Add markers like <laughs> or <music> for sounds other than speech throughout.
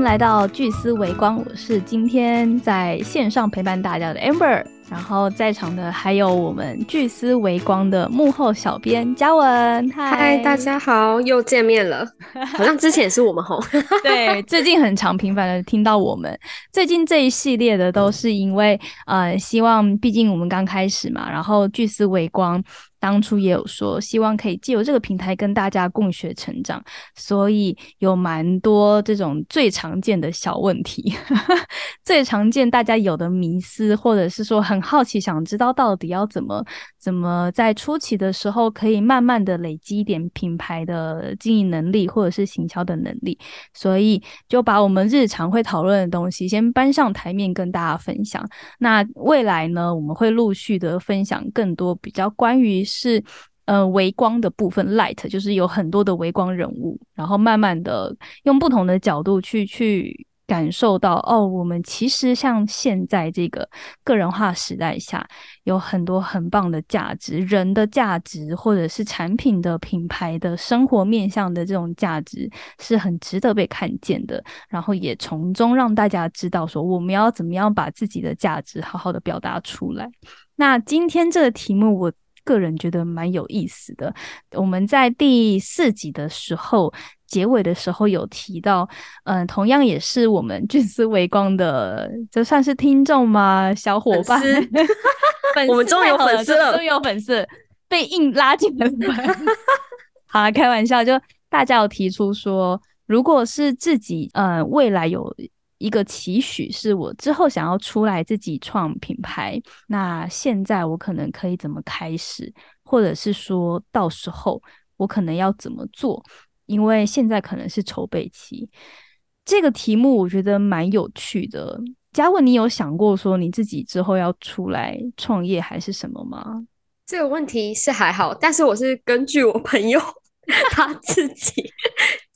迎来到聚思维光，我是今天在线上陪伴大家的 Amber。然后在场的还有我们聚思微光的幕后小编嘉文，嗨，大家好，又见面了，<laughs> 好像之前也是我们吼，对，<laughs> 最近很常频繁的听到我们，最近这一系列的都是因为呃，希望毕竟我们刚开始嘛，然后聚思微光。当初也有说，希望可以借由这个平台跟大家共学成长，所以有蛮多这种最常见的小问题，<laughs> 最常见大家有的迷思，或者是说很好奇，想知道到底要怎么怎么在初期的时候可以慢慢的累积一点品牌的经营能力，或者是行销的能力，所以就把我们日常会讨论的东西先搬上台面跟大家分享。那未来呢，我们会陆续的分享更多比较关于。是，呃，微光的部分，light 就是有很多的微光人物，然后慢慢的用不同的角度去去感受到，哦，我们其实像现在这个个人化时代下，有很多很棒的价值，人的价值，或者是产品的品牌的生活面向的这种价值，是很值得被看见的。然后也从中让大家知道，说我们要怎么样把自己的价值好好的表达出来。那今天这个题目，我。个人觉得蛮有意思的。我们在第四集的时候，结尾的时候有提到，嗯，同样也是我们巨思微光的，这算是听众吗？小伙伴，<laughs> 我们终于有粉丝了，终于有粉丝被硬拉进来。<laughs> 好了，开玩笑，就大家有提出说，如果是自己，嗯，未来有。一个期许是我之后想要出来自己创品牌，那现在我可能可以怎么开始，或者是说到时候我可能要怎么做？因为现在可能是筹备期。这个题目我觉得蛮有趣的。嘉文，你有想过说你自己之后要出来创业还是什么吗？这个问题是还好，但是我是根据我朋友。<laughs> 他自己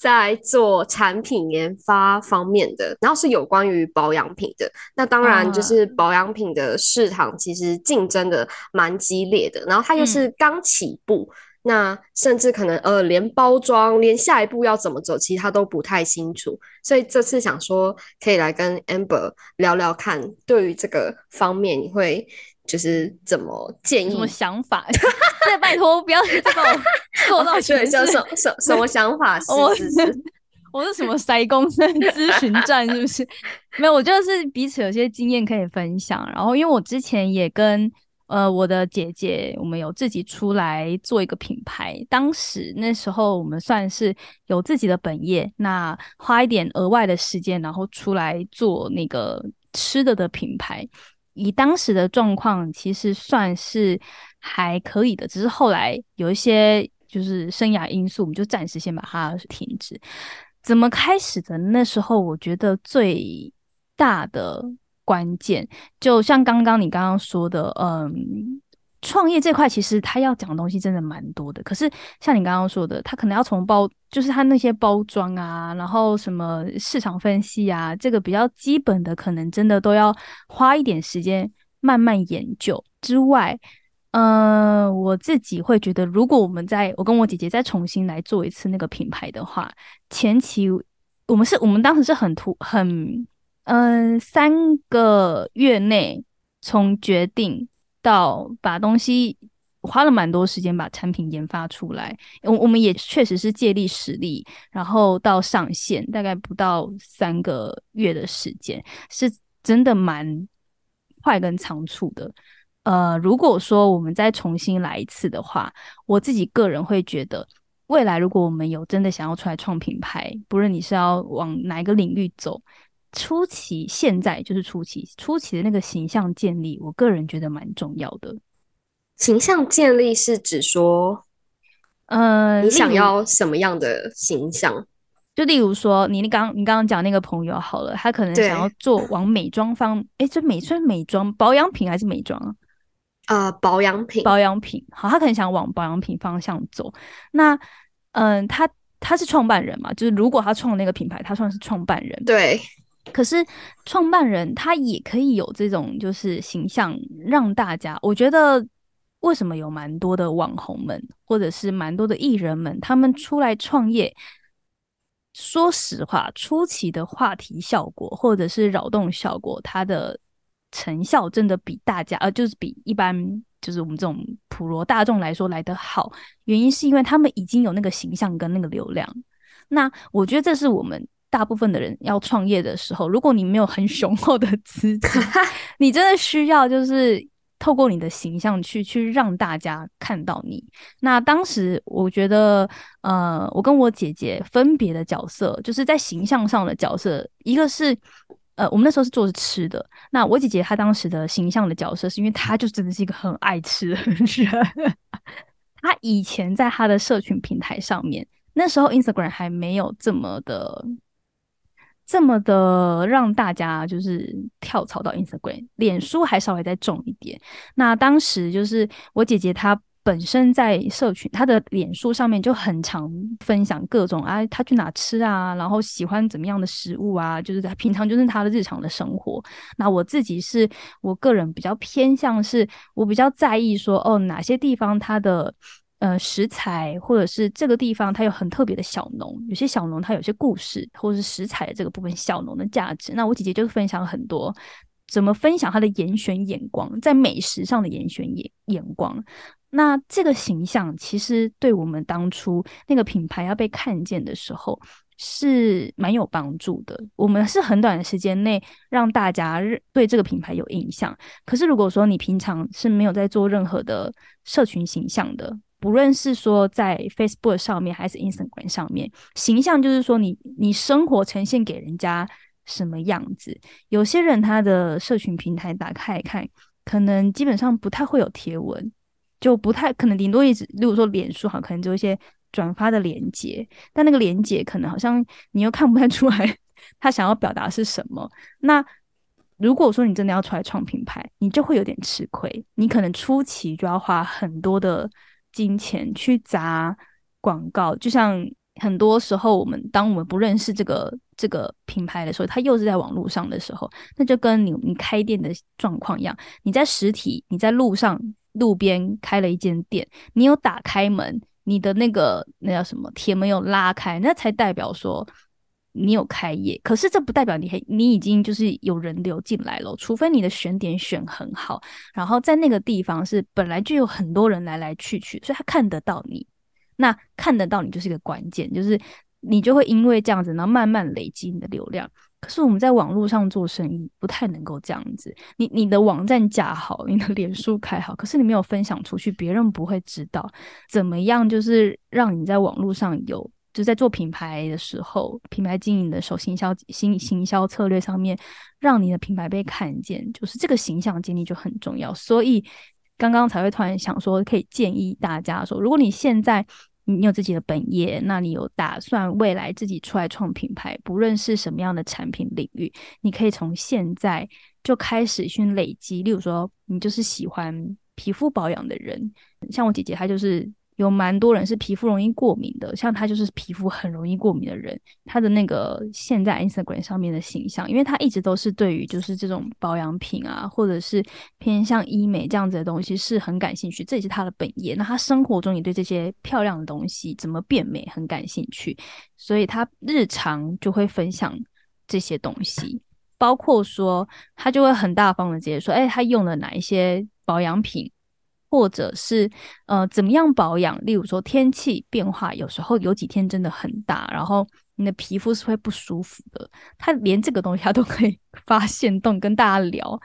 在做产品研发方面的，然后是有关于保养品的。那当然就是保养品的市场其实竞争的蛮激烈的，然后它又是刚起步，那甚至可能呃连包装、连下一步要怎么走，其实他都不太清楚。所以这次想说可以来跟 Amber 聊聊看，对于这个方面你会。就是怎么建议？<laughs> 什么想法？再拜托不要这种做到全是什什什么想法？我是 <laughs> 我是什么塞公生咨询站是不是？没有，我就是彼此有些经验可以分享。然后因为我之前也跟呃我的姐姐，我们有自己出来做一个品牌。当时那时候我们算是有自己的本业，那花一点额外的时间，然后出来做那个吃的的品牌。以当时的状况，其实算是还可以的，只是后来有一些就是生涯因素，我们就暂时先把它停止。怎么开始的？那时候我觉得最大的关键，就像刚刚你刚刚说的，嗯。创业这块其实他要讲的东西真的蛮多的，可是像你刚刚说的，他可能要从包，就是他那些包装啊，然后什么市场分析啊，这个比较基本的，可能真的都要花一点时间慢慢研究。之外，嗯，我自己会觉得，如果我们在我跟我姐姐再重新来做一次那个品牌的话，前期我们是我们当时是很突很嗯三个月内从决定。到把东西花了蛮多时间把产品研发出来，我我们也确实是借力使力，然后到上线大概不到三个月的时间，是真的蛮快跟仓促的。呃，如果说我们再重新来一次的话，我自己个人会觉得，未来如果我们有真的想要出来创品牌，不论你是要往哪一个领域走。初期，现在就是初期，初期的那个形象建立，我个人觉得蛮重要的。形象建立是指说，呃，你想要什么样的形象？就例如说，你你刚你刚刚讲那个朋友好了，他可能想要做往美妆方，哎，这美算美妆保养品还是美妆啊？呃，保养品，保养品。好，他可能想往保养品方向走。那，嗯，他他是创办人嘛？就是如果他创那个品牌，他算是创办人。对。可是创办人他也可以有这种就是形象，让大家我觉得为什么有蛮多的网红们，或者是蛮多的艺人们，他们出来创业，说实话，初期的话题效果或者是扰动效果，它的成效真的比大家呃，就是比一般就是我们这种普罗大众来说来得好。原因是因为他们已经有那个形象跟那个流量。那我觉得这是我们大部分的人要创业的时候，如果你没有很雄厚的资金，<laughs> 你真的需要就是透过你的形象去去让大家看到你。那当时我觉得，呃，我跟我姐姐分别的角色，就是在形象上的角色，一个是呃，我们那时候是做吃的。那我姐姐她当时的形象的角色，是因为她就真的是一个很爱吃的人。她以前在她的社群平台上面。那时候 Instagram 还没有这么的、这么的让大家就是跳槽到 Instagram，脸书还稍微再重一点。那当时就是我姐姐她本身在社群，她的脸书上面就很常分享各种啊，她去哪吃啊，然后喜欢怎么样的食物啊，就是平常就是她的日常的生活。那我自己是我个人比较偏向是，我比较在意说哦，哪些地方它的。呃，食材或者是这个地方，它有很特别的小农，有些小农它有些故事，或者是食材的这个部分小农的价值。那我姐姐就是分享很多，怎么分享她的严选眼光，在美食上的严选眼眼光。那这个形象其实对我们当初那个品牌要被看见的时候是蛮有帮助的。我们是很短的时间内让大家对这个品牌有印象。可是如果说你平常是没有在做任何的社群形象的，不论是说在 Facebook 上面还是 Instagram 上面，形象就是说你你生活呈现给人家什么样子。有些人他的社群平台打开看，可能基本上不太会有贴文，就不太可能顶多一直，例如说脸书哈，可能就一些转发的连接，但那个连接可能好像你又看不太出来他想要表达是什么。那如果说你真的要出来创品牌，你就会有点吃亏，你可能初期就要花很多的。金钱去砸广告，就像很多时候我们当我们不认识这个这个品牌的时候，它又是在网络上的时候，那就跟你你开店的状况一样，你在实体你在路上路边开了一间店，你有打开门，你的那个那叫什么铁门有拉开，那才代表说。你有开业，可是这不代表你你已经就是有人流进来了，除非你的选点选很好，然后在那个地方是本来就有很多人来来去去，所以他看得到你，那看得到你就是一个关键，就是你就会因为这样子，然后慢慢累积你的流量。可是我们在网络上做生意不太能够这样子，你你的网站架好，你的脸书开好，可是你没有分享出去，别人不会知道怎么样，就是让你在网络上有。就在做品牌的时候，品牌经营的手行销行行销策略上面，让你的品牌被看见，就是这个形象建立就很重要。所以刚刚才会突然想说，可以建议大家说，如果你现在你有自己的本业，那你有打算未来自己出来创品牌，不论是什么样的产品领域，你可以从现在就开始去累积。例如说，你就是喜欢皮肤保养的人，像我姐姐，她就是。有蛮多人是皮肤容易过敏的，像他就是皮肤很容易过敏的人。他的那个现在 Instagram 上面的形象，因为他一直都是对于就是这种保养品啊，或者是偏向医美这样子的东西是很感兴趣，这也是他的本业。那他生活中也对这些漂亮的东西怎么变美很感兴趣，所以他日常就会分享这些东西，包括说他就会很大方的直接说，哎，他用了哪一些保养品。或者是呃怎么样保养？例如说天气变化，有时候有几天真的很大，然后你的皮肤是会不舒服的。他连这个东西他都可以 <laughs> 发现动跟大家聊，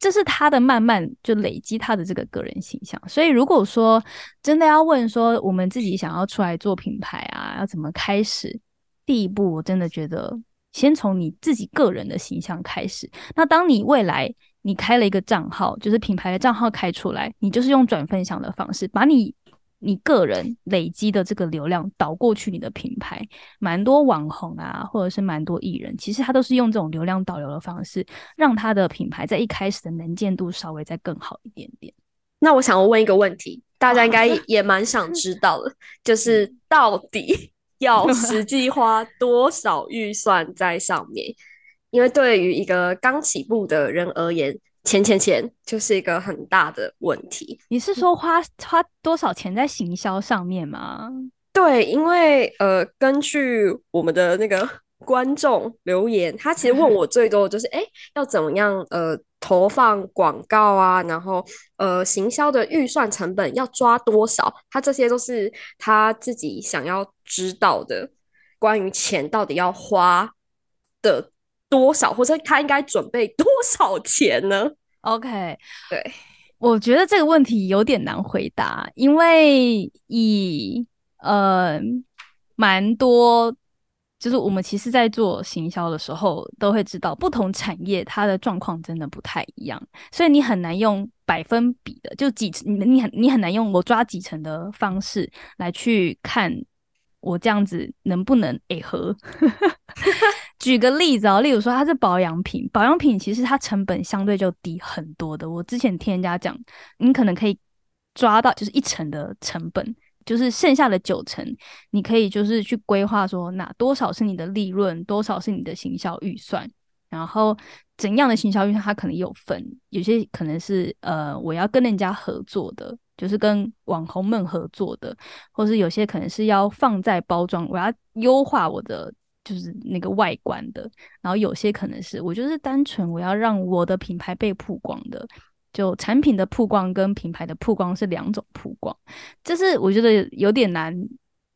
这是他的慢慢就累积他的这个个人形象。所以如果说真的要问说我们自己想要出来做品牌啊，要怎么开始？第一步，我真的觉得先从你自己个人的形象开始。那当你未来。你开了一个账号，就是品牌的账号开出来，你就是用转分享的方式，把你你个人累积的这个流量导过去你的品牌。蛮多网红啊，或者是蛮多艺人，其实他都是用这种流量导流的方式，让他的品牌在一开始的能见度稍微再更好一点点。那我想要问一个问题，大家应该 <laughs> 也蛮想知道的，就是到底 <laughs> 要 <laughs> 实际花多少预算在上面？因为对于一个刚起步的人而言，钱钱钱就是一个很大的问题。你是说花花多少钱在行销上面吗？对，因为呃，根据我们的那个 <laughs> 观众留言，他其实问我最多的就是，<laughs> 哎，要怎么样呃投放广告啊？然后呃，行销的预算成本要抓多少？他这些都是他自己想要知道的，关于钱到底要花的多少，或者他应该准备多少钱呢？OK，对，我觉得这个问题有点难回答，因为以呃，蛮多，就是我们其实，在做行销的时候，都会知道不同产业它的状况真的不太一样，所以你很难用百分比的，就几你你很你很难用我抓几成的方式来去看我这样子能不能诶合。<laughs> 举个例子啊，例如说它是保养品，保养品其实它成本相对就低很多的。我之前听人家讲，你可能可以抓到就是一成的成本。就是剩下的九成，你可以就是去规划说，哪多少是你的利润，多少是你的行销预算，然后怎样的行销预算它可能有分，有些可能是呃我要跟人家合作的，就是跟网红们合作的，或是有些可能是要放在包装，我要优化我的就是那个外观的，然后有些可能是我就是单纯我要让我的品牌被曝光的。就产品的曝光跟品牌的曝光是两种曝光，就是我觉得有点难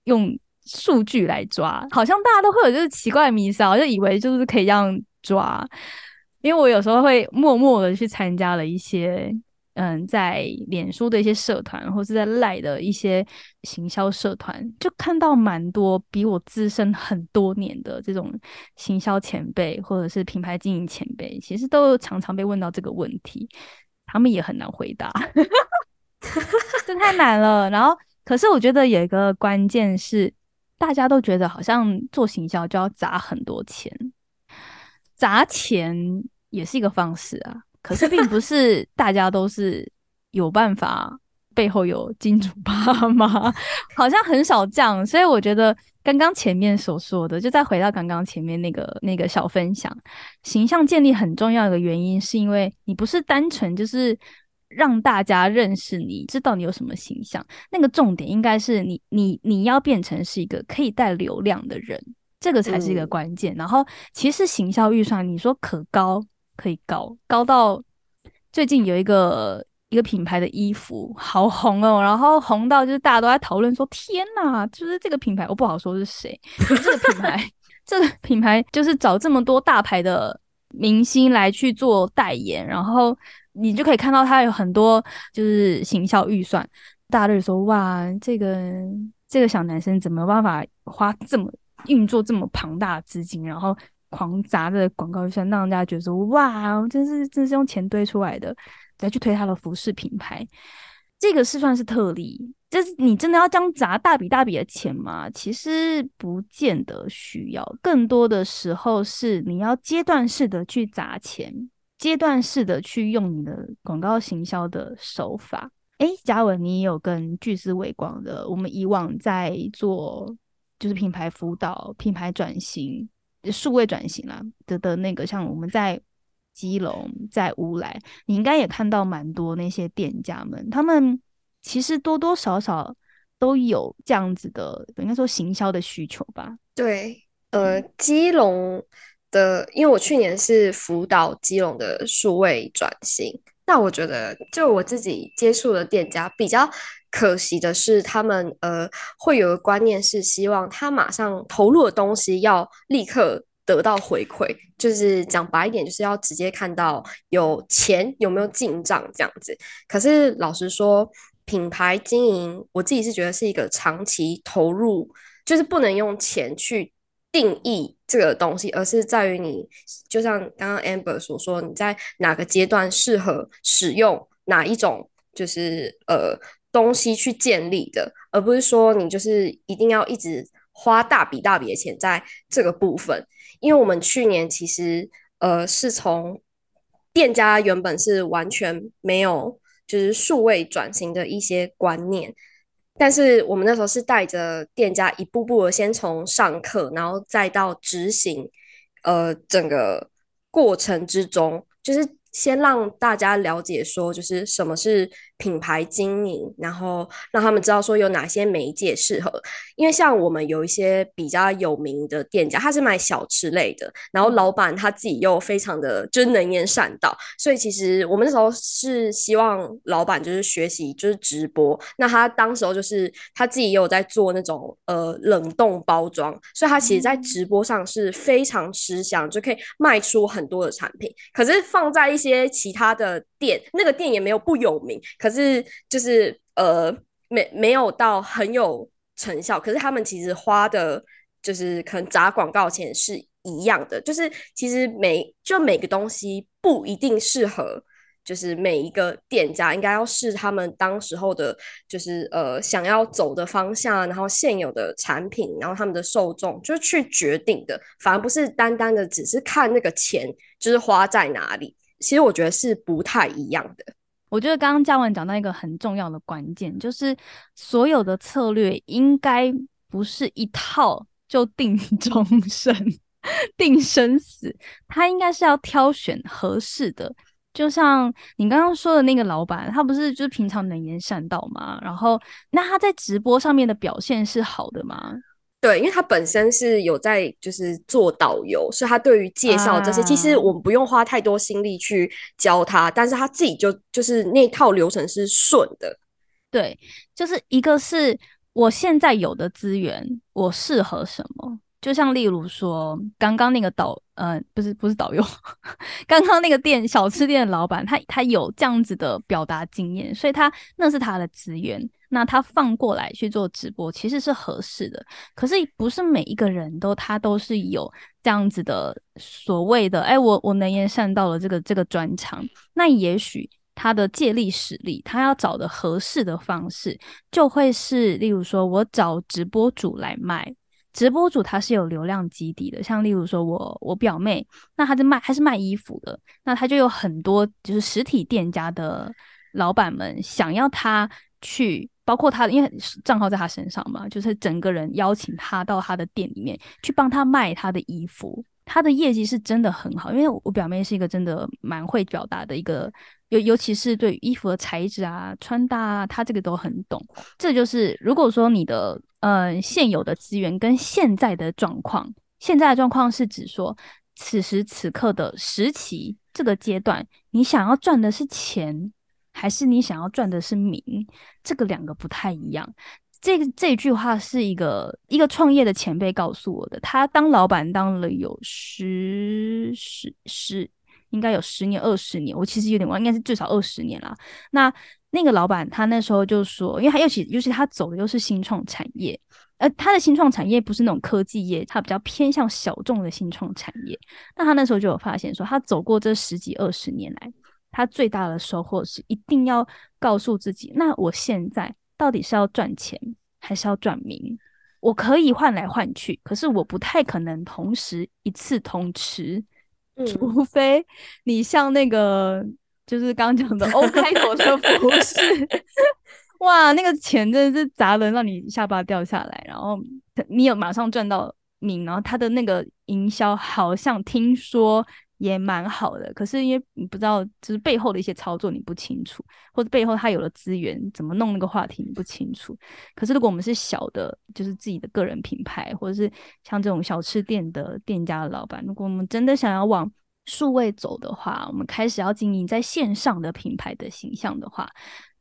用数据来抓，好像大家都会有就是奇怪的迷思，就以为就是可以这样抓。因为我有时候会默默的去参加了一些，嗯，在脸书的一些社团，或是在赖的一些行销社团，就看到蛮多比我资深很多年的这种行销前辈，或者是品牌经营前辈，其实都常常被问到这个问题。他们也很难回答，<laughs> 这太难了。然后，可是我觉得有一个关键是，大家都觉得好像做行销就要砸很多钱，砸钱也是一个方式啊。可是，并不是 <laughs> 大家都是有办法背后有金主爸妈，好像很少这样。所以，我觉得刚刚前面所说的，就再回到刚刚前面那个那个小分享。形象建立很重要的原因，是因为你不是单纯就是让大家认识你，知道你有什么形象。那个重点应该是你，你，你要变成是一个可以带流量的人，这个才是一个关键。然后，其实行销预算，你说可高可以高，高到最近有一个一个品牌的衣服好红哦，然后红到就是大家都在讨论说：“天哪，就是这个品牌，我不好说是谁，这个品牌。<laughs> ”这个品牌就是找这么多大牌的明星来去做代言，然后你就可以看到他有很多就是行销预算。大家都说哇，这个这个小男生怎么有办法花这么运作这么庞大的资金，然后狂砸的广告预算，让人家觉得哇，真是真是用钱堆出来的，再去推他的服饰品牌。这个是算是特例。就是你真的要这样砸大笔大笔的钱吗？其实不见得需要，更多的时候是你要阶段式的去砸钱，阶段式的去用你的广告行销的手法。诶，嘉文，你也有跟巨思伟光的，我们以往在做就是品牌辅导、品牌转型、数位转型啦的的那个，像我们在基隆、在乌来，你应该也看到蛮多那些店家们，他们。其实多多少少都有这样子的，应该说行销的需求吧。对，呃，基隆的，因为我去年是辅导基隆的数位转型，那我觉得就我自己接触的店家比较可惜的是，他们呃会有个观念是希望他马上投入的东西要立刻得到回馈，就是讲白一点，就是要直接看到有钱有没有进账这样子。可是老实说。品牌经营，我自己是觉得是一个长期投入，就是不能用钱去定义这个东西，而是在于你，就像刚刚 Amber 所说，你在哪个阶段适合使用哪一种，就是呃东西去建立的，而不是说你就是一定要一直花大笔大笔的钱在这个部分。因为我们去年其实呃是从店家原本是完全没有。就是数位转型的一些观念，但是我们那时候是带着店家一步步的，先从上课，然后再到执行，呃，整个过程之中，就是先让大家了解说，就是什么是品牌经营，然后让他们知道说有哪些媒介适合。因为像我们有一些比较有名的店家，他是卖小吃类的，然后老板他自己又非常的就是能言善道，所以其实我们那时候是希望老板就是学习就是直播。那他当时候就是他自己也有在做那种呃冷冻包装，所以他其实在直播上是非常吃香，就可以卖出很多的产品。可是放在一些其他的店，那个店也没有不有名，可是就是呃没没有到很有成效。可是他们其实花的，就是可能砸广告钱是一样的。就是其实每就每个东西不一定适合，就是每一个店家应该要试他们当时候的，就是呃想要走的方向，然后现有的产品，然后他们的受众，就去决定的。反而不是单单的只是看那个钱，就是花在哪里。其实我觉得是不太一样的。我觉得刚刚嘉文讲到一个很重要的关键，就是所有的策略应该不是一套就定 <laughs> 终身、定生死，他应该是要挑选合适的。就像你刚刚说的那个老板，他不是就是平常能言善道吗？然后那他在直播上面的表现是好的吗？对，因为他本身是有在就是做导游，所以他对于介绍这些，其实我们不用花太多心力去教他，但是他自己就就是那套流程是顺的。对，就是一个是我现在有的资源，我适合什么。就像例如说，刚刚那个导，呃，不是不是导游，<laughs> 刚刚那个店小吃店的老板，他他有这样子的表达经验，所以他那是他的资源，那他放过来去做直播，其实是合适的。可是不是每一个人都他都是有这样子的所谓的，哎，我我能言善道的这个这个专长，那也许他的借力使力，他要找的合适的方式，就会是例如说我找直播主来卖。直播主他是有流量基底的，像例如说我我表妹，那他在卖还是卖衣服的，那他就有很多就是实体店家的老板们想要他去，包括他因为账号在他身上嘛，就是整个人邀请他到他的店里面去帮他卖他的衣服，他的业绩是真的很好，因为我表妹是一个真的蛮会表达的一个，尤尤其是对衣服的材质啊、穿搭啊，他这个都很懂。这就是如果说你的。呃，现有的资源跟现在的状况，现在的状况是指说，此时此刻的时期这个阶段，你想要赚的是钱，还是你想要赚的是名？这个两个不太一样。这个这句话是一个一个创业的前辈告诉我的，他当老板当了有十十十，应该有十年二十年，我其实有点忘，应该是至少二十年了。那那个老板他那时候就说，因为他尤其尤其他走的又是新创产业，呃，他的新创产业不是那种科技业，他比较偏向小众的新创产业。那他那时候就有发现说，他走过这十几二十年来，他最大的收获是一定要告诉自己，那我现在到底是要赚钱还是要赚名？我可以换来换去，可是我不太可能同时一次通吃，除非你像那个。就是刚讲的 O 开头的 <laughs> 服饰，哇，那个钱真的是砸的让你下巴掉下来，然后你有马上赚到名，然后他的那个营销好像听说也蛮好的，可是因为你不知道，就是背后的一些操作你不清楚，或者背后他有了资源怎么弄那个话题你不清楚。可是如果我们是小的，就是自己的个人品牌，或者是像这种小吃店的店家老板，如果我们真的想要往数位走的话，我们开始要经营在线上的品牌的形象的话，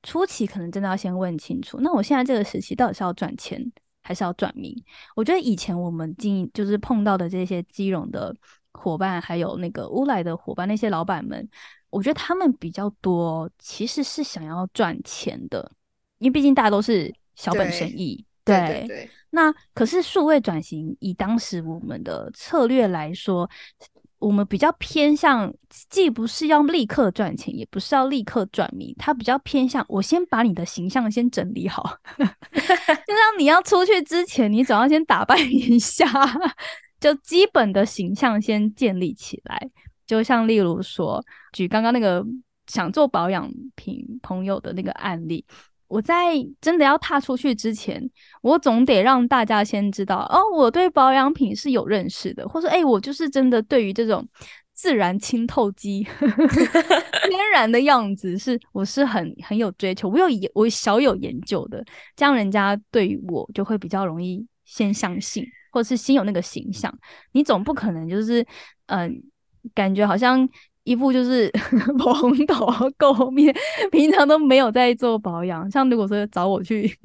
初期可能真的要先问清楚。那我现在这个时期到底是要赚钱还是要转名？我觉得以前我们经营就是碰到的这些基隆的伙伴，还有那个乌来的伙伴，那些老板们，我觉得他们比较多其实是想要赚钱的，因为毕竟大家都是小本生意。对对。那可是数位转型，以当时我们的策略来说。我们比较偏向，既不是要立刻赚钱，也不是要立刻转名，它比较偏向我先把你的形象先整理好，<laughs> 就 <laughs> 像你要出去之前，你总要先打扮一下，<laughs> 就基本的形象先建立起来。就像例如说，举刚刚那个想做保养品朋友的那个案例。我在真的要踏出去之前，我总得让大家先知道哦，我对保养品是有认识的，或者哎，我就是真的对于这种自然清透肌，<laughs> 天然的样子，是我是很很有追求，我有研我小有研究的，这样人家对于我就会比较容易先相信，或者是先有那个形象。你总不可能就是嗯，感觉好像一副就是 <laughs> 蓬头垢面，平常都没有在做保养。像如果说找我去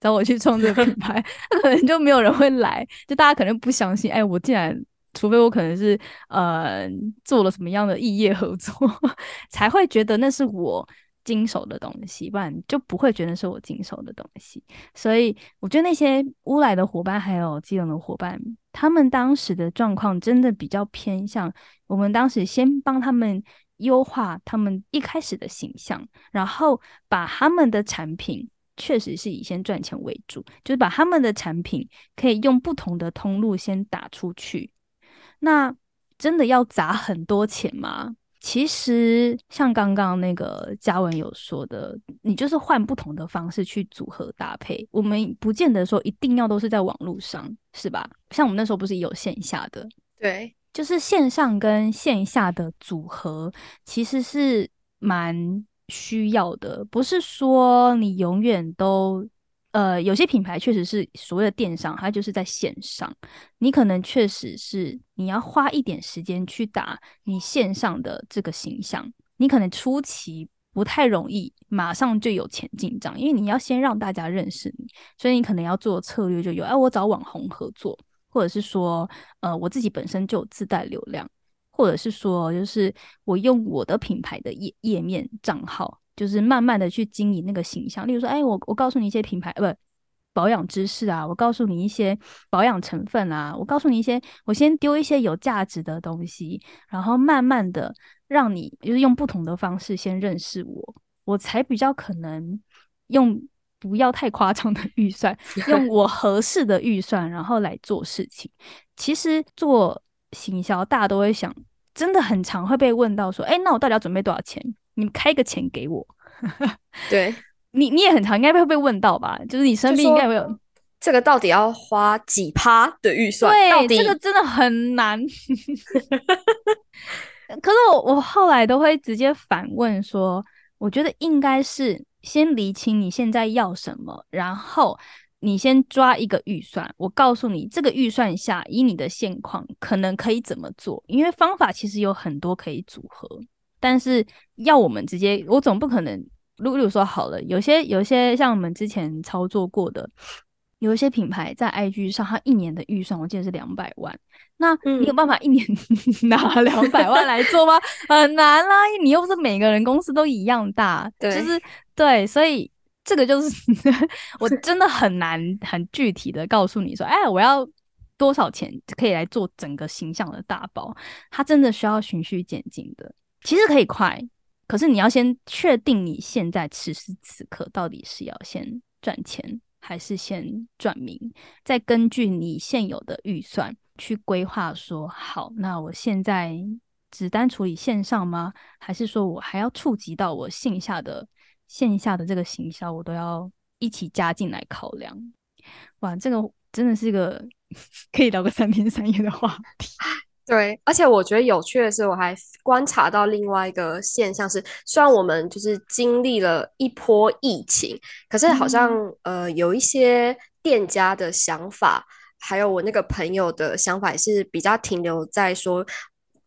找我去创这个品牌，<laughs> 可能就没有人会来，就大家可能不相信。哎，我竟然。除非我可能是呃做了什么样的异业合作，<laughs> 才会觉得那是我经手的东西，不然就不会觉得是我经手的东西。所以我觉得那些乌来的伙伴还有基隆的伙伴，他们当时的状况真的比较偏向我们当时先帮他们优化他们一开始的形象，然后把他们的产品确实是以先赚钱为主，就是把他们的产品可以用不同的通路先打出去。那真的要砸很多钱吗？其实像刚刚那个嘉文有说的，你就是换不同的方式去组合搭配。我们不见得说一定要都是在网络上，是吧？像我们那时候不是也有线下的，对，就是线上跟线下的组合，其实是蛮需要的。不是说你永远都。呃，有些品牌确实是所谓的电商，它就是在线上。你可能确实是你要花一点时间去打你线上的这个形象，你可能初期不太容易马上就有钱进账，因为你要先让大家认识你，所以你可能要做策略就有，哎，我找网红合作，或者是说，呃，我自己本身就自带流量，或者是说，就是我用我的品牌的页页面账号。就是慢慢的去经营那个形象，例如说，哎，我我告诉你一些品牌，不保养知识啊，我告诉你一些保养成分啊，我告诉你一些，我先丢一些有价值的东西，然后慢慢的让你就是用不同的方式先认识我，我才比较可能用不要太夸张的预算，<laughs> 用我合适的预算，然后来做事情。其实做行销，大家都会想，真的很常会被问到说，哎，那我到底要准备多少钱？你们开个钱给我，<laughs> 对你你也很常应该会被问到吧？就是你身边应该有这个到底要花几趴的预算？对，这个真的很难。<laughs> 可是我我后来都会直接反问说，我觉得应该是先理清你现在要什么，然后你先抓一个预算。我告诉你，这个预算下以你的现况可能可以怎么做？因为方法其实有很多可以组合。但是要我们直接，我总不可能。如如果说好了，有些有些像我们之前操作过的，有一些品牌在 IG 上，它一年的预算我记得是两百万。那你有办法一年 <laughs> 拿两百万来做吗？很难啦，你又不是每个人公司都一样大，对就是对，所以这个就是 <laughs> 我真的很难很具体的告诉你说，哎，我要多少钱可以来做整个形象的大包？它真的需要循序渐进的。其实可以快，可是你要先确定你现在此时此刻到底是要先赚钱还是先赚名，再根据你现有的预算去规划。说好，那我现在只单处理线上吗？还是说我还要触及到我线下的线下的这个行销，我都要一起加进来考量？<laughs> 哇，这个真的是一个可以聊个三天三夜的话题。对，而且我觉得有趣的是，我还观察到另外一个现象是，虽然我们就是经历了一波疫情，可是好像呃有一些店家的想法，还有我那个朋友的想法，也是比较停留在说，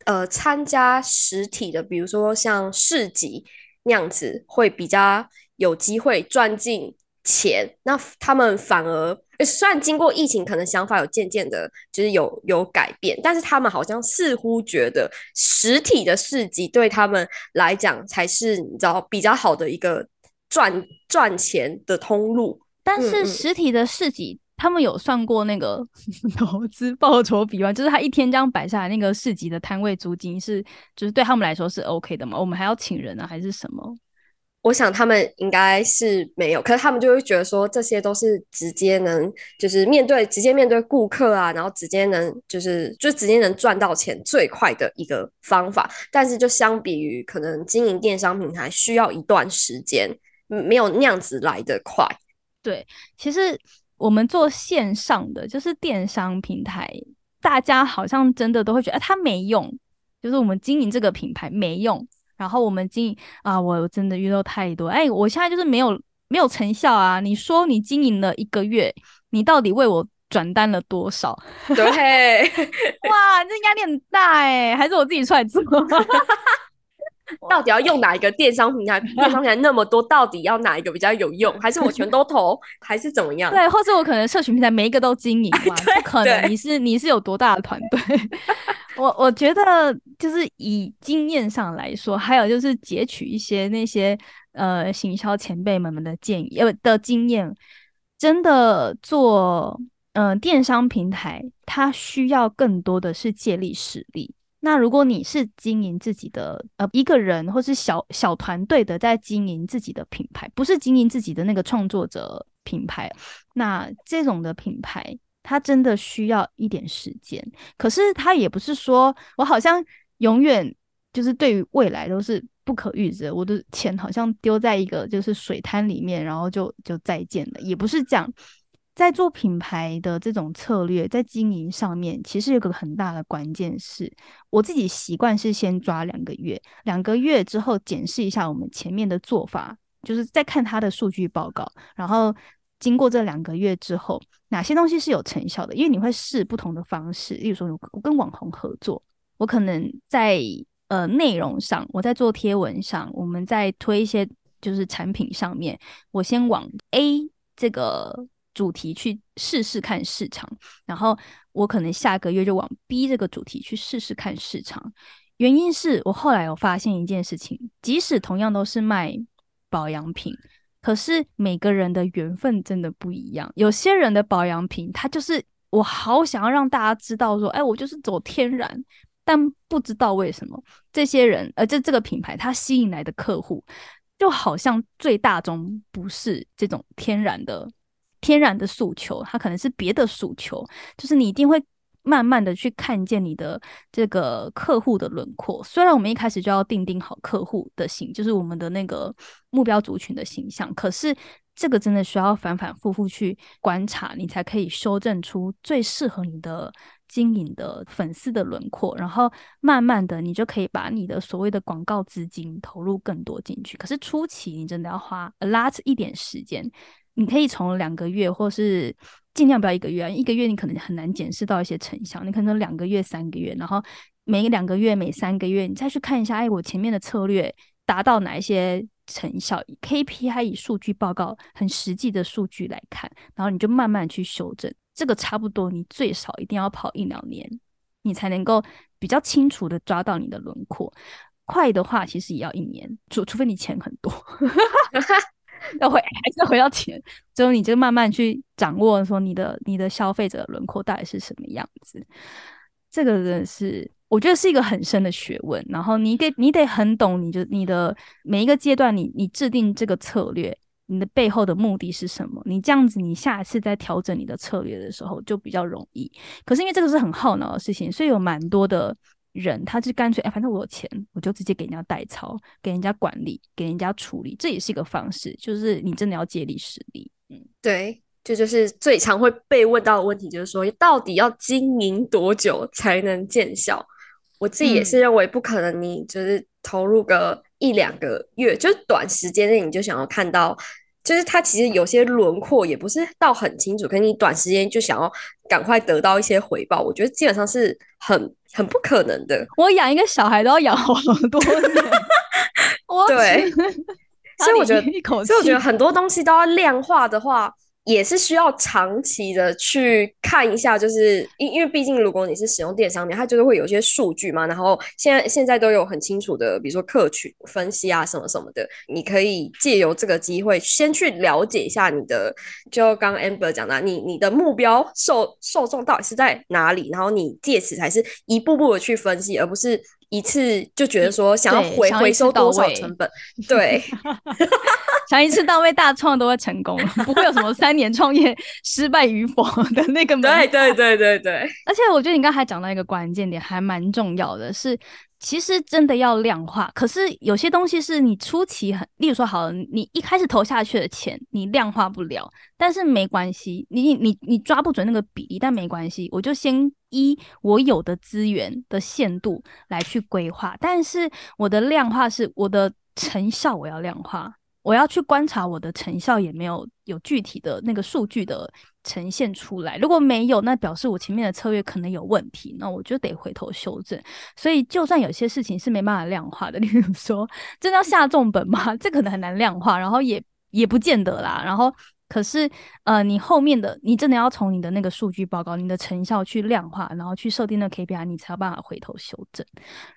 呃，参加实体的，比如说像市集那样子，会比较有机会赚进钱。那他们反而。虽然经过疫情，可能想法有渐渐的，就是有有改变，但是他们好像似乎觉得实体的市集对他们来讲才是你知道比较好的一个赚赚钱的通路。但是实体的市集，他们有算过那个 <laughs> 投资报酬比吗？就是他一天这样摆下来，那个市集的摊位租金是，就是对他们来说是 OK 的吗？我们还要请人呢，还是什么？我想他们应该是没有，可是他们就会觉得说这些都是直接能就是面对直接面对顾客啊，然后直接能就是就直接能赚到钱最快的一个方法。但是就相比于可能经营电商平台需要一段时间，没有那样子来的快。对，其实我们做线上的就是电商平台，大家好像真的都会觉得它没用。就是我们经营这个品牌没用，然后我们经营啊，我真的遇到太多，哎，我现在就是没有没有成效啊！你说你经营了一个月，你到底为我转单了多少？<laughs> 对，哇，这压力很大哎，还是我自己出来做。<laughs> 到底要用哪一个电商平台？电商平台那么多，到底要哪一个比较有用？<laughs> 还是我全都投？还是怎么样？对，或者我可能社群平台每一个都经营嘛？<laughs> 不可能，你是你是有多大的团队？<laughs> 我我觉得就是以经验上来说，还有就是截取一些那些呃行销前辈们们的建议呃的经验，真的做嗯电商平台，它需要更多的是借力使力。那如果你是经营自己的呃一个人或是小小团队的在经营自己的品牌，不是经营自己的那个创作者品牌，那这种的品牌它真的需要一点时间。可是它也不是说我好像永远就是对于未来都是不可预知，我的钱好像丢在一个就是水滩里面，然后就就再见了，也不是这样。在做品牌的这种策略，在经营上面，其实有个很大的关键是，我自己习惯是先抓两个月，两个月之后检视一下我们前面的做法，就是再看它的数据报告，然后经过这两个月之后，哪些东西是有成效的？因为你会试不同的方式，例如说，我跟网红合作，我可能在呃内容上，我在做贴文上，我们在推一些就是产品上面，我先往 A 这个。主题去试试看市场，然后我可能下个月就往 B 这个主题去试试看市场。原因是我后来有发现一件事情，即使同样都是卖保养品，可是每个人的缘分真的不一样。有些人的保养品，他就是我好想要让大家知道说，哎，我就是走天然，但不知道为什么这些人，呃，这这个品牌它吸引来的客户，就好像最大宗不是这种天然的。天然的诉求，它可能是别的诉求，就是你一定会慢慢的去看见你的这个客户的轮廓。虽然我们一开始就要定定好客户的形，就是我们的那个目标族群的形象，可是这个真的需要反反复复去观察，你才可以修正出最适合你的经营的粉丝的轮廓。然后慢慢的，你就可以把你的所谓的广告资金投入更多进去。可是初期你真的要花 a lot 一点时间。你可以从两个月，或是尽量不要一个月，一个月你可能很难检视到一些成效。你可能两个月、三个月，然后每两个月、每三个月，你再去看一下，哎，我前面的策略达到哪一些成效？KPI 以数据报告很实际的数据来看，然后你就慢慢去修正。这个差不多，你最少一定要跑一两年，你才能够比较清楚的抓到你的轮廓。快的话，其实也要一年，除除非你钱很多。<laughs> 要回 <laughs> 还是回到钱，之后你就慢慢去掌握，说你的你的消费者轮廓到底是什么样子。这个真的是我觉得是一个很深的学问。然后你得你得很懂，你就你的每一个阶段，你你制定这个策略，你的背后的目的是什么？你这样子，你下一次在调整你的策略的时候就比较容易。可是因为这个是很耗脑的事情，所以有蛮多的。人他就干脆哎，反正我有钱，我就直接给人家代操，给人家管理，给人家处理，这也是一个方式。就是你真的要借力使力，嗯，对，这就是最常会被问到的问题，就是说到底要经营多久才能见效？我自己也是认为不可能，你就是投入个一两个月，就是短时间内你就想要看到。就是它其实有些轮廓也不是到很清楚，可是你短时间就想要赶快得到一些回报，我觉得基本上是很很不可能的。我养一个小孩都要养好多年，<laughs> 对，<laughs> 所以我觉得，所以我觉得很多东西都要量化的话。也是需要长期的去看一下，就是因因为毕竟如果你是使用电商面，它就是会有一些数据嘛。然后现在现在都有很清楚的，比如说客群分析啊什么什么的，你可以借由这个机会先去了解一下你的，就刚 Amber 讲的，你你的目标受受众到底是在哪里，然后你借此才是一步步的去分析，而不是。一次就觉得说想要回回收多少成本，对，<laughs> 想一次到位大创都会成功，不会有什么 <laughs> 三年创业失败与否的那个。对对对对对。而且我觉得你刚才讲到一个关键点，还蛮重要的，是其实真的要量化，可是有些东西是你初期很，例如说好了，你一开始投下去的钱你量化不了，但是没关系，你你你抓不准那个比例，但没关系，我就先依我有的资源的限度来去规划，但是我的量化是我的成效，我要量化。我要去观察我的成效，也没有有具体的那个数据的呈现出来。如果没有，那表示我前面的策略可能有问题，那我就得回头修正。所以，就算有些事情是没办法量化的，<laughs> 例如说，真的要下重本吗？<laughs> 这可能很难量化，然后也也不见得啦。然后，可是，呃，你后面的你真的要从你的那个数据报告、你的成效去量化，然后去设定那 KPI，你才有办法回头修正。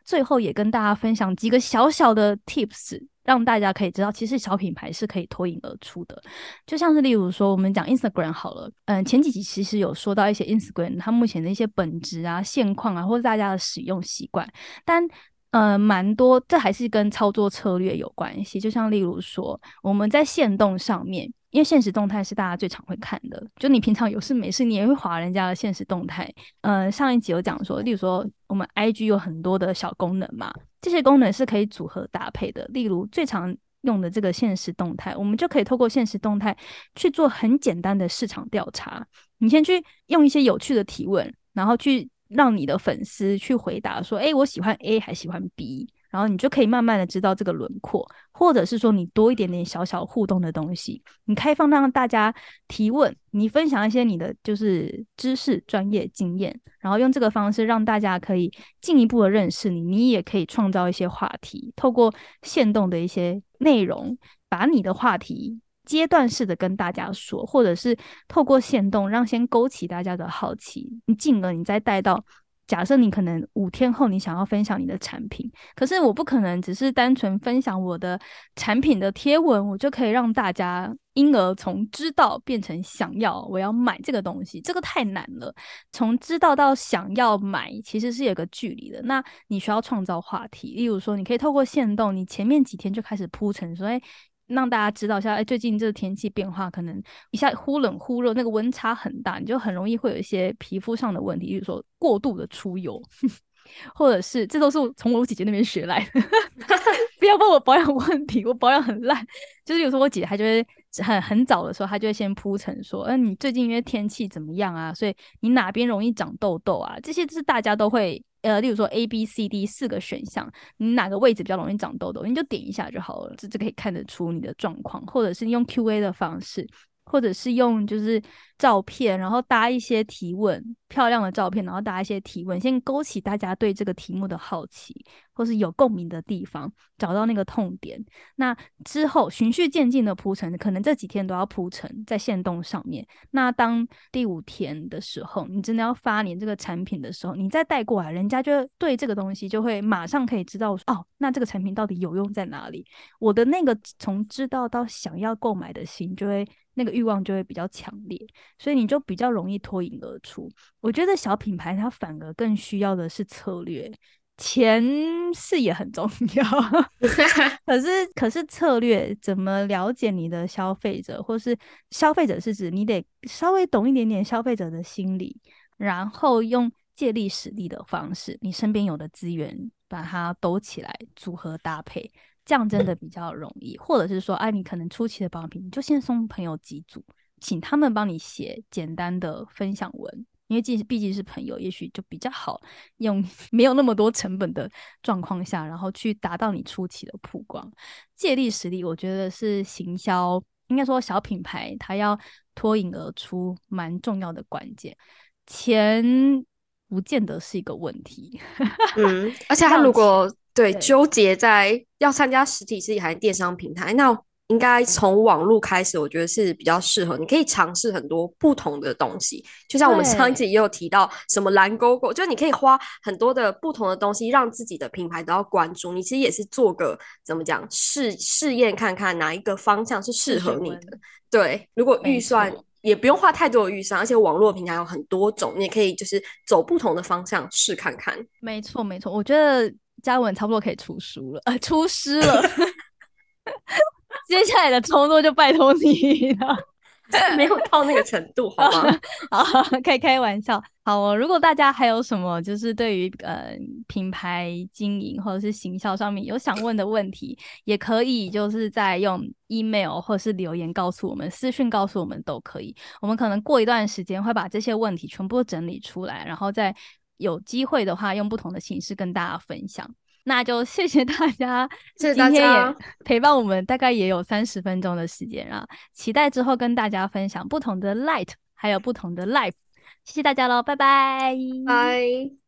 最后，也跟大家分享几个小小的 Tips。让大家可以知道，其实小品牌是可以脱颖而出的。就像是例如说，我们讲 Instagram 好了，嗯，前几集其实有说到一些 Instagram 它目前的一些本质啊、现况啊，或者大家的使用习惯，但呃，蛮多这还是跟操作策略有关系。就像例如说，我们在线动上面。因为现实动态是大家最常会看的，就你平常有事没事，你也会划人家的现实动态。呃，上一集有讲说，例如说我们 IG 有很多的小功能嘛，这些功能是可以组合搭配的。例如最常用的这个现实动态，我们就可以透过现实动态去做很简单的市场调查。你先去用一些有趣的提问，然后去让你的粉丝去回答说：“诶，我喜欢 A 还喜欢 B。”然后你就可以慢慢的知道这个轮廓，或者是说你多一点点小小互动的东西，你开放让大家提问，你分享一些你的就是知识、专业经验，然后用这个方式让大家可以进一步的认识你，你也可以创造一些话题，透过线动的一些内容，把你的话题阶段式的跟大家说，或者是透过线动让先勾起大家的好奇，你进而你再带到。假设你可能五天后你想要分享你的产品，可是我不可能只是单纯分享我的产品的贴文，我就可以让大家因而从知道变成想要，我要买这个东西，这个太难了。从知道到想要买，其实是有个距离的。那你需要创造话题，例如说，你可以透过线动，你前面几天就开始铺陈，说，哎。让大家知道一下，哎，最近这个天气变化可能一下忽冷忽热，那个温差很大，你就很容易会有一些皮肤上的问题，比如说过度的出油，<laughs> 或者是这都是从我姐姐那边学来的。<laughs> 不要问我保养问题，我保养很烂。就是有时候我姐姐她就会很很早的时候，她就会先铺陈说，嗯，你最近因为天气怎么样啊？所以你哪边容易长痘痘啊？这些是大家都会。呃，例如说 A、B、C、D 四个选项，你哪个位置比较容易长痘痘，你就点一下就好了，这这可以看得出你的状况，或者是用 Q&A 的方式。或者是用就是照片，然后搭一些提问，漂亮的照片，然后搭一些提问，先勾起大家对这个题目的好奇，或是有共鸣的地方，找到那个痛点。那之后循序渐进的铺陈，可能这几天都要铺陈在线动上面。那当第五天的时候，你真的要发你这个产品的时候，你再带过来，人家就对这个东西就会马上可以知道哦，那这个产品到底有用在哪里？我的那个从知道到想要购买的心就会。那个欲望就会比较强烈，所以你就比较容易脱颖而出。我觉得小品牌它反而更需要的是策略，钱是也很重要，<laughs> 可是可是策略怎么了解你的消费者，或是消费者是指你得稍微懂一点点消费者的心理，然后用借力使力的方式，你身边有的资源把它兜起来，组合搭配。这样真的比较容易，或者是说，哎，你可能初期的保养品，你就先送朋友几组，请他们帮你写简单的分享文，因为既毕竟是朋友，也许就比较好用，<laughs> 没有那么多成本的状况下，然后去达到你初期的曝光。借力使力，我觉得是行销，应该说小品牌它要脱颖而出，蛮重要的关键。钱不见得是一个问题，<laughs> 嗯，而且他如果。对，纠结在要参加实体实体还是电商平台，那应该从网络开始，我觉得是比较适合。你可以尝试很多不同的东西，就像我们上一集也有提到什么蓝勾勾，就你可以花很多的不同的东西，让自己的品牌得到关注。你其实也是做个怎么讲试试验看看哪一个方向是适合你的。对，如果预算也不用花太多的预算，而且网络平台有很多种，你也可以就是走不同的方向试看看。没错，没错，我觉得。嘉文差不多可以出书了，呃，<laughs> 出师了。<laughs> 接下来的操作就拜托你了。<laughs> 没有到那个程度，好吗？好，开开玩笑。好哦，如果大家还有什么就是对于呃品牌经营或者是行销上面有想问的问题，也可以就是在用 email 或者是留言告诉我们，私讯告诉我们都可以。我们可能过一段时间会把这些问题全部整理出来，然后再有机会的话用不同的形式跟大家分享。那就谢谢大家，<laughs> 谢谢大家 <laughs> 陪伴我们，大概也有三十分钟的时间啊！期待之后跟大家分享不同的 light，还有不同的 life。谢谢大家喽，拜拜，拜。